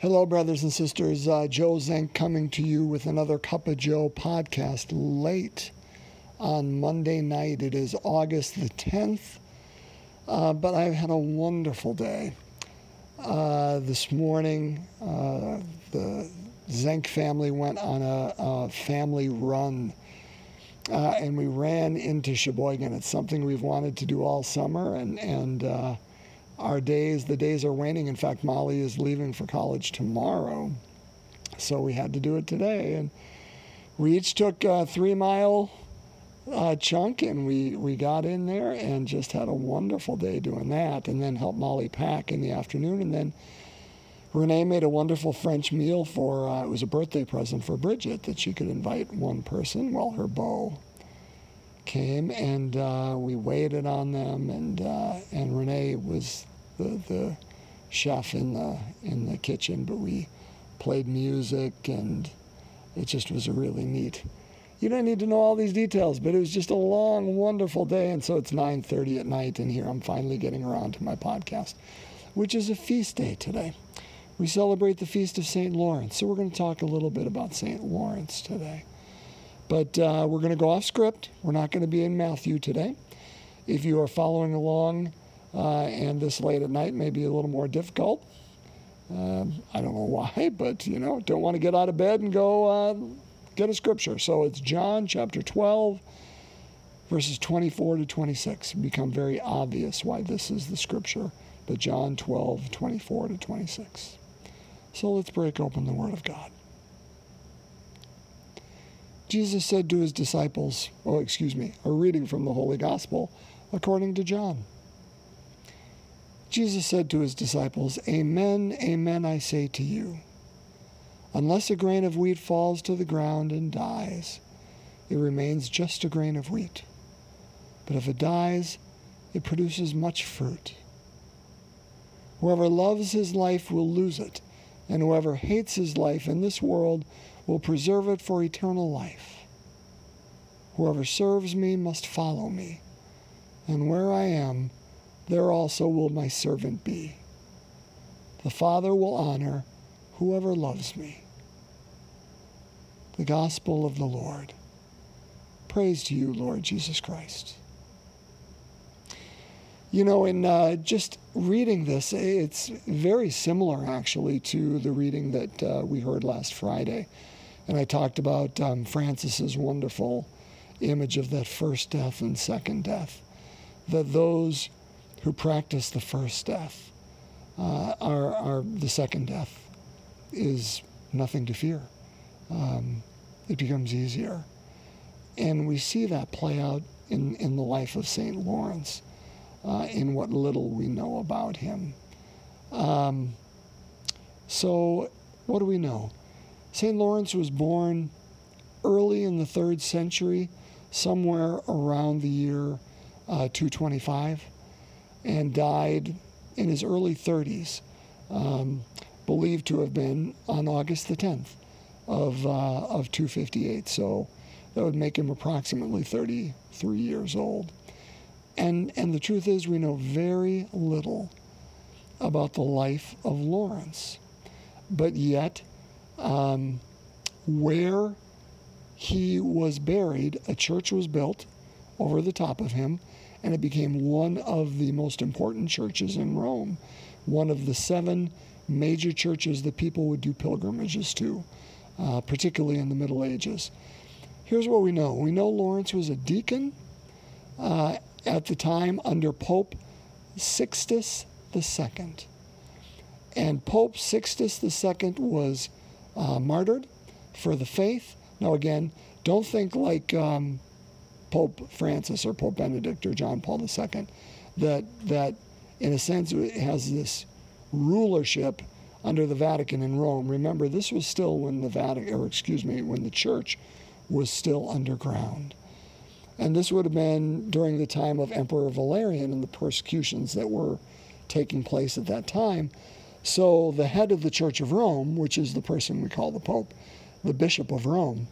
Hello, brothers and sisters. Uh, Joe Zenk coming to you with another Cup of Joe podcast late on Monday night. It is August the 10th, uh, but I've had a wonderful day. Uh, this morning, uh, the Zenk family went on a, a family run. Uh, and we ran into Sheboygan. It's something we've wanted to do all summer, and and uh, our days, the days are waning. In fact, Molly is leaving for college tomorrow, so we had to do it today. And we each took a three mile uh, chunk, and we we got in there and just had a wonderful day doing that. And then helped Molly pack in the afternoon, and then. Renee made a wonderful French meal for, uh, it was a birthday present for Bridget that she could invite one person well, her beau came and uh, we waited on them and uh, and Renee was the, the chef in the in the kitchen but we played music and it just was a really neat you don't need to know all these details but it was just a long wonderful day and so it's 9:30 at night and here I'm finally getting around to my podcast which is a feast day today we celebrate the feast of St. Lawrence so we're going to talk a little bit about St. Lawrence today but uh, we're going to go off script. We're not going to be in Matthew today. If you are following along uh, and this late at night may be a little more difficult, um, I don't know why, but you know, don't want to get out of bed and go uh, get a scripture. So it's John chapter 12, verses 24 to 26. It become very obvious why this is the scripture, but John 12, 24 to 26. So let's break open the Word of God. Jesus said to his disciples, oh, excuse me, a reading from the Holy Gospel according to John. Jesus said to his disciples, Amen, amen, I say to you. Unless a grain of wheat falls to the ground and dies, it remains just a grain of wheat. But if it dies, it produces much fruit. Whoever loves his life will lose it, and whoever hates his life in this world will preserve it for eternal life. Whoever serves me must follow me, and where I am, there also will my servant be. The Father will honor whoever loves me. The Gospel of the Lord. Praise to you, Lord Jesus Christ. You know, in uh, just reading this, it's very similar actually to the reading that uh, we heard last Friday and I talked about um, Francis's wonderful image of that first death and second death. That those who practice the first death uh, are, are the second death is nothing to fear. Um, it becomes easier. And we see that play out in, in the life of St. Lawrence, uh, in what little we know about him. Um, so, what do we know? St. Lawrence was born early in the third century, somewhere around the year uh, 225, and died in his early 30s, um, believed to have been on August the 10th of, uh, of 258. So that would make him approximately 33 years old. And, and the truth is, we know very little about the life of Lawrence. But yet, um, where he was buried, a church was built over the top of him, and it became one of the most important churches in Rome, one of the seven major churches that people would do pilgrimages to, uh, particularly in the Middle Ages. Here's what we know we know Lawrence was a deacon uh, at the time under Pope Sixtus II. And Pope Sixtus II was uh, martyred for the faith. Now, again, don't think like um, Pope Francis or Pope Benedict or John Paul II, that that in a sense has this rulership under the Vatican in Rome. Remember, this was still when the Vatican, or excuse me, when the church was still underground. And this would have been during the time of Emperor Valerian and the persecutions that were taking place at that time. So the head of the Church of Rome, which is the person we call the Pope, the Bishop of Rome,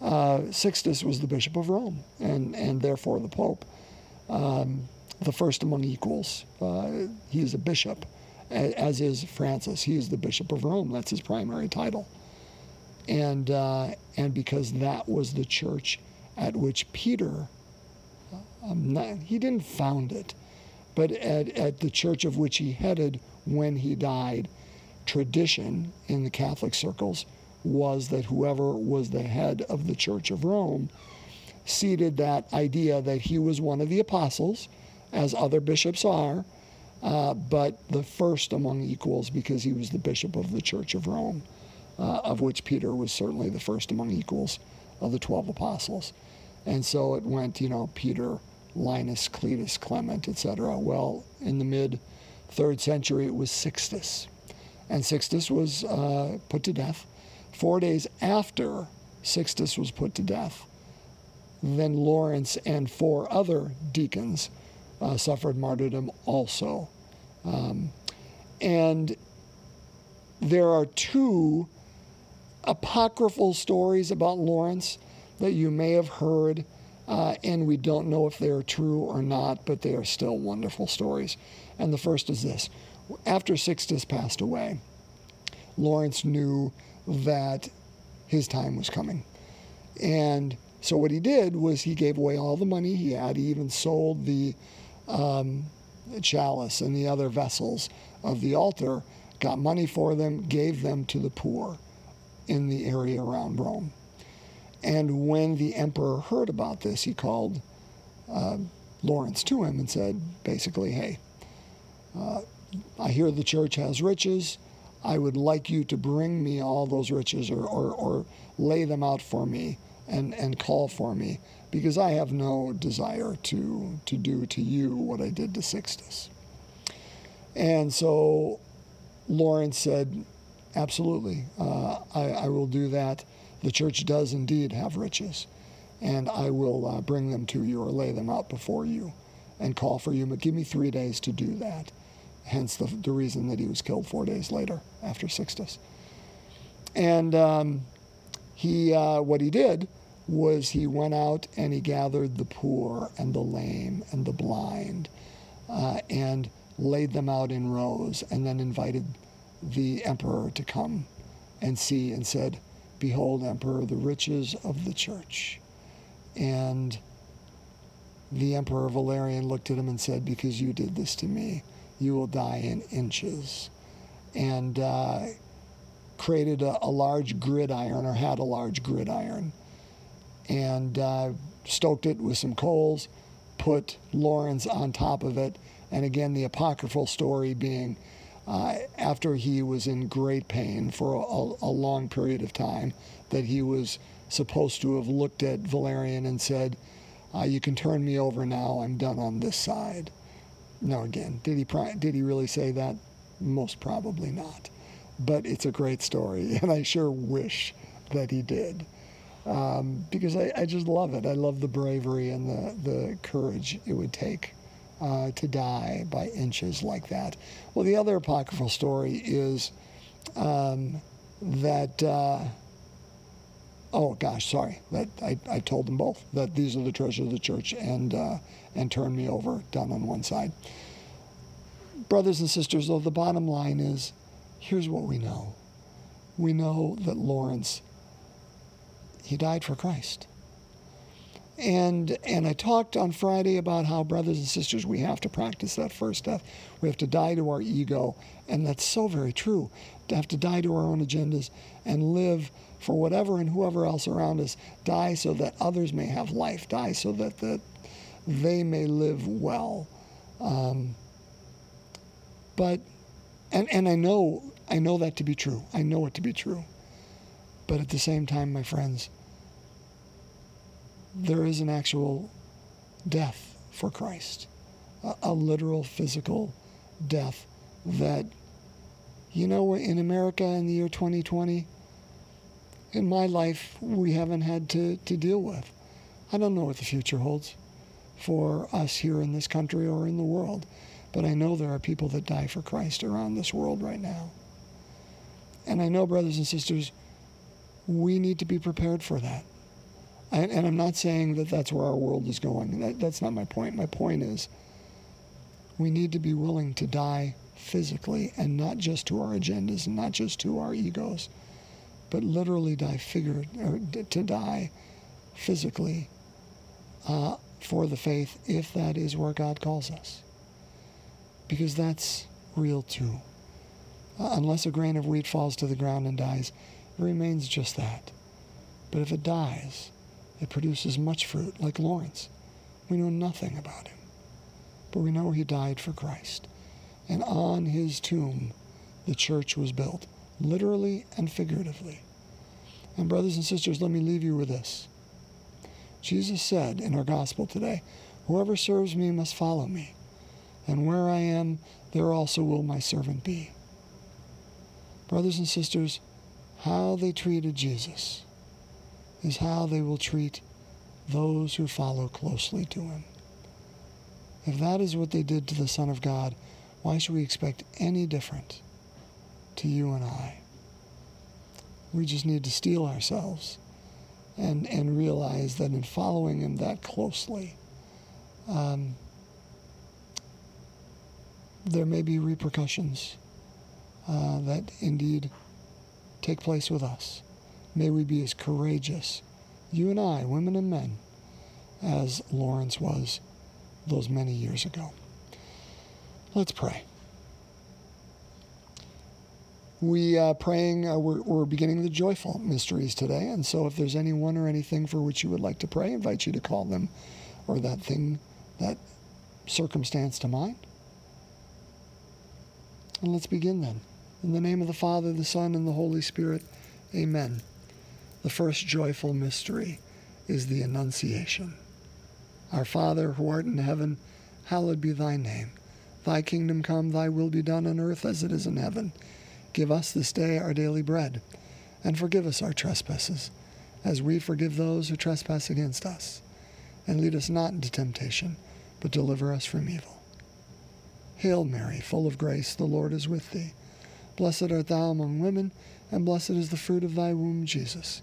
uh, Sixtus was the Bishop of Rome, and and therefore the Pope, um, the first among equals. Uh, he is a bishop as is Francis. He is the Bishop of Rome. That's his primary title. And, uh, and because that was the church at which Peter, um, not, he didn't found it, but at, at the church of which he headed when he died, tradition in the Catholic circles was that whoever was the head of the Church of Rome seeded that idea that he was one of the apostles, as other bishops are, uh, but the first among equals because he was the bishop of the Church of Rome, uh, of which Peter was certainly the first among equals of the 12 apostles. And so it went, you know, Peter, Linus, Cletus, Clement, etc. Well, in the mid third century, it was Sixtus. And Sixtus was uh, put to death. Four days after Sixtus was put to death, then Lawrence and four other deacons uh, suffered martyrdom also. Um, and there are two apocryphal stories about Lawrence that you may have heard, uh, and we don't know if they are true or not, but they are still wonderful stories. And the first is this after Sixtus passed away, Lawrence knew that his time was coming. And so what he did was he gave away all the money he had. He even sold the um, chalice and the other vessels of the altar, got money for them, gave them to the poor in the area around Rome. And when the emperor heard about this, he called uh, Lawrence to him and said, basically, hey, uh, I hear the church has riches. I would like you to bring me all those riches or, or, or lay them out for me and, and call for me because I have no desire to, to do to you what I did to Sixtus. And so Lawrence said, Absolutely, uh, I, I, will do that. The church does indeed have riches, and I will uh, bring them to you or lay them out before you and call for you. But give me three days to do that. Hence the, the reason that he was killed four days later after Sixtus. And um, he, uh, what he did was he went out and he gathered the poor and the lame and the blind uh, and laid them out in rows and then invited the emperor to come and see and said, Behold, Emperor, the riches of the church. And the Emperor Valerian looked at him and said, Because you did this to me, you will die in inches. And uh, created a, a large gridiron, or had a large gridiron and uh, stoked it with some coals, put Lawrence on top of it, and again, the apocryphal story being uh, after he was in great pain for a, a, long period of time, that he was supposed to have looked at Valerian and said, uh, "You can turn me over now. I'm done on this side." Now, again, did he did he really say that? Most probably not. But it's a great story, and I sure wish that he did um, because I, I, just love it. I love the bravery and the, the courage it would take uh, to die by inches like that. Well, the other apocryphal story is um, that. Uh, oh gosh, sorry. That I, I told them both that these are the treasures of the church and uh, and turn me over, down on one side. Brothers and sisters, though, the bottom line is, here's what we know. We know that Lawrence he died for Christ. And and I talked on Friday about how brothers and sisters we have to practice that first death. We have to die to our ego, and that's so very true. To have to die to our own agendas and live for whatever and whoever else around us. Die so that others may have life. Die so that that they may live well. Um, but and and I know I know that to be true. I know it to be true. But at the same time, my friends, there is an actual death for Christ, a, a literal physical death that, you know, in America in the year 2020, in my life, we haven't had to, to deal with. I don't know what the future holds for us here in this country or in the world, but I know there are people that die for Christ around this world right now. And I know, brothers and sisters, we need to be prepared for that. And, and I'm not saying that that's where our world is going. That, that's not my point. My point is we need to be willing to die physically and not just to our agendas and not just to our egos, but literally die figure or to die physically uh, for the faith if that is where God calls us. Because that's real too. Uh, unless a grain of wheat falls to the ground and dies, it remains just that. But if it dies, it produces much fruit, like Lawrence. We know nothing about him, but we know he died for Christ. And on his tomb, the church was built, literally and figuratively. And, brothers and sisters, let me leave you with this. Jesus said in our gospel today, Whoever serves me must follow me, and where I am, there also will my servant be. Brothers and sisters, how they treated Jesus is how they will treat those who follow closely to him. If that is what they did to the Son of God, why should we expect any different to you and I? We just need to steel ourselves and, and realize that in following him that closely, um, there may be repercussions uh, that indeed take place with us. May we be as courageous, you and I, women and men, as Lawrence was those many years ago. Let's pray. We uh, praying. Uh, we're, we're beginning the joyful mysteries today, and so if there's anyone or anything for which you would like to pray, I invite you to call them, or that thing, that circumstance to mind. And let's begin then. In the name of the Father, the Son, and the Holy Spirit, amen. The first joyful mystery is the Annunciation. Our Father, who art in heaven, hallowed be thy name. Thy kingdom come, thy will be done on earth as it is in heaven. Give us this day our daily bread, and forgive us our trespasses, as we forgive those who trespass against us. And lead us not into temptation, but deliver us from evil. Hail Mary, full of grace, the Lord is with thee. Blessed art thou among women, and blessed is the fruit of thy womb, Jesus.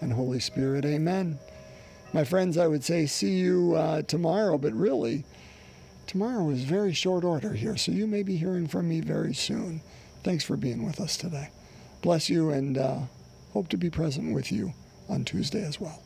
and Holy Spirit, amen. My friends, I would say see you uh, tomorrow, but really, tomorrow is very short order here, so you may be hearing from me very soon. thanks for being with us today. Bless you and uh, hope to be present with you on Tuesday as well.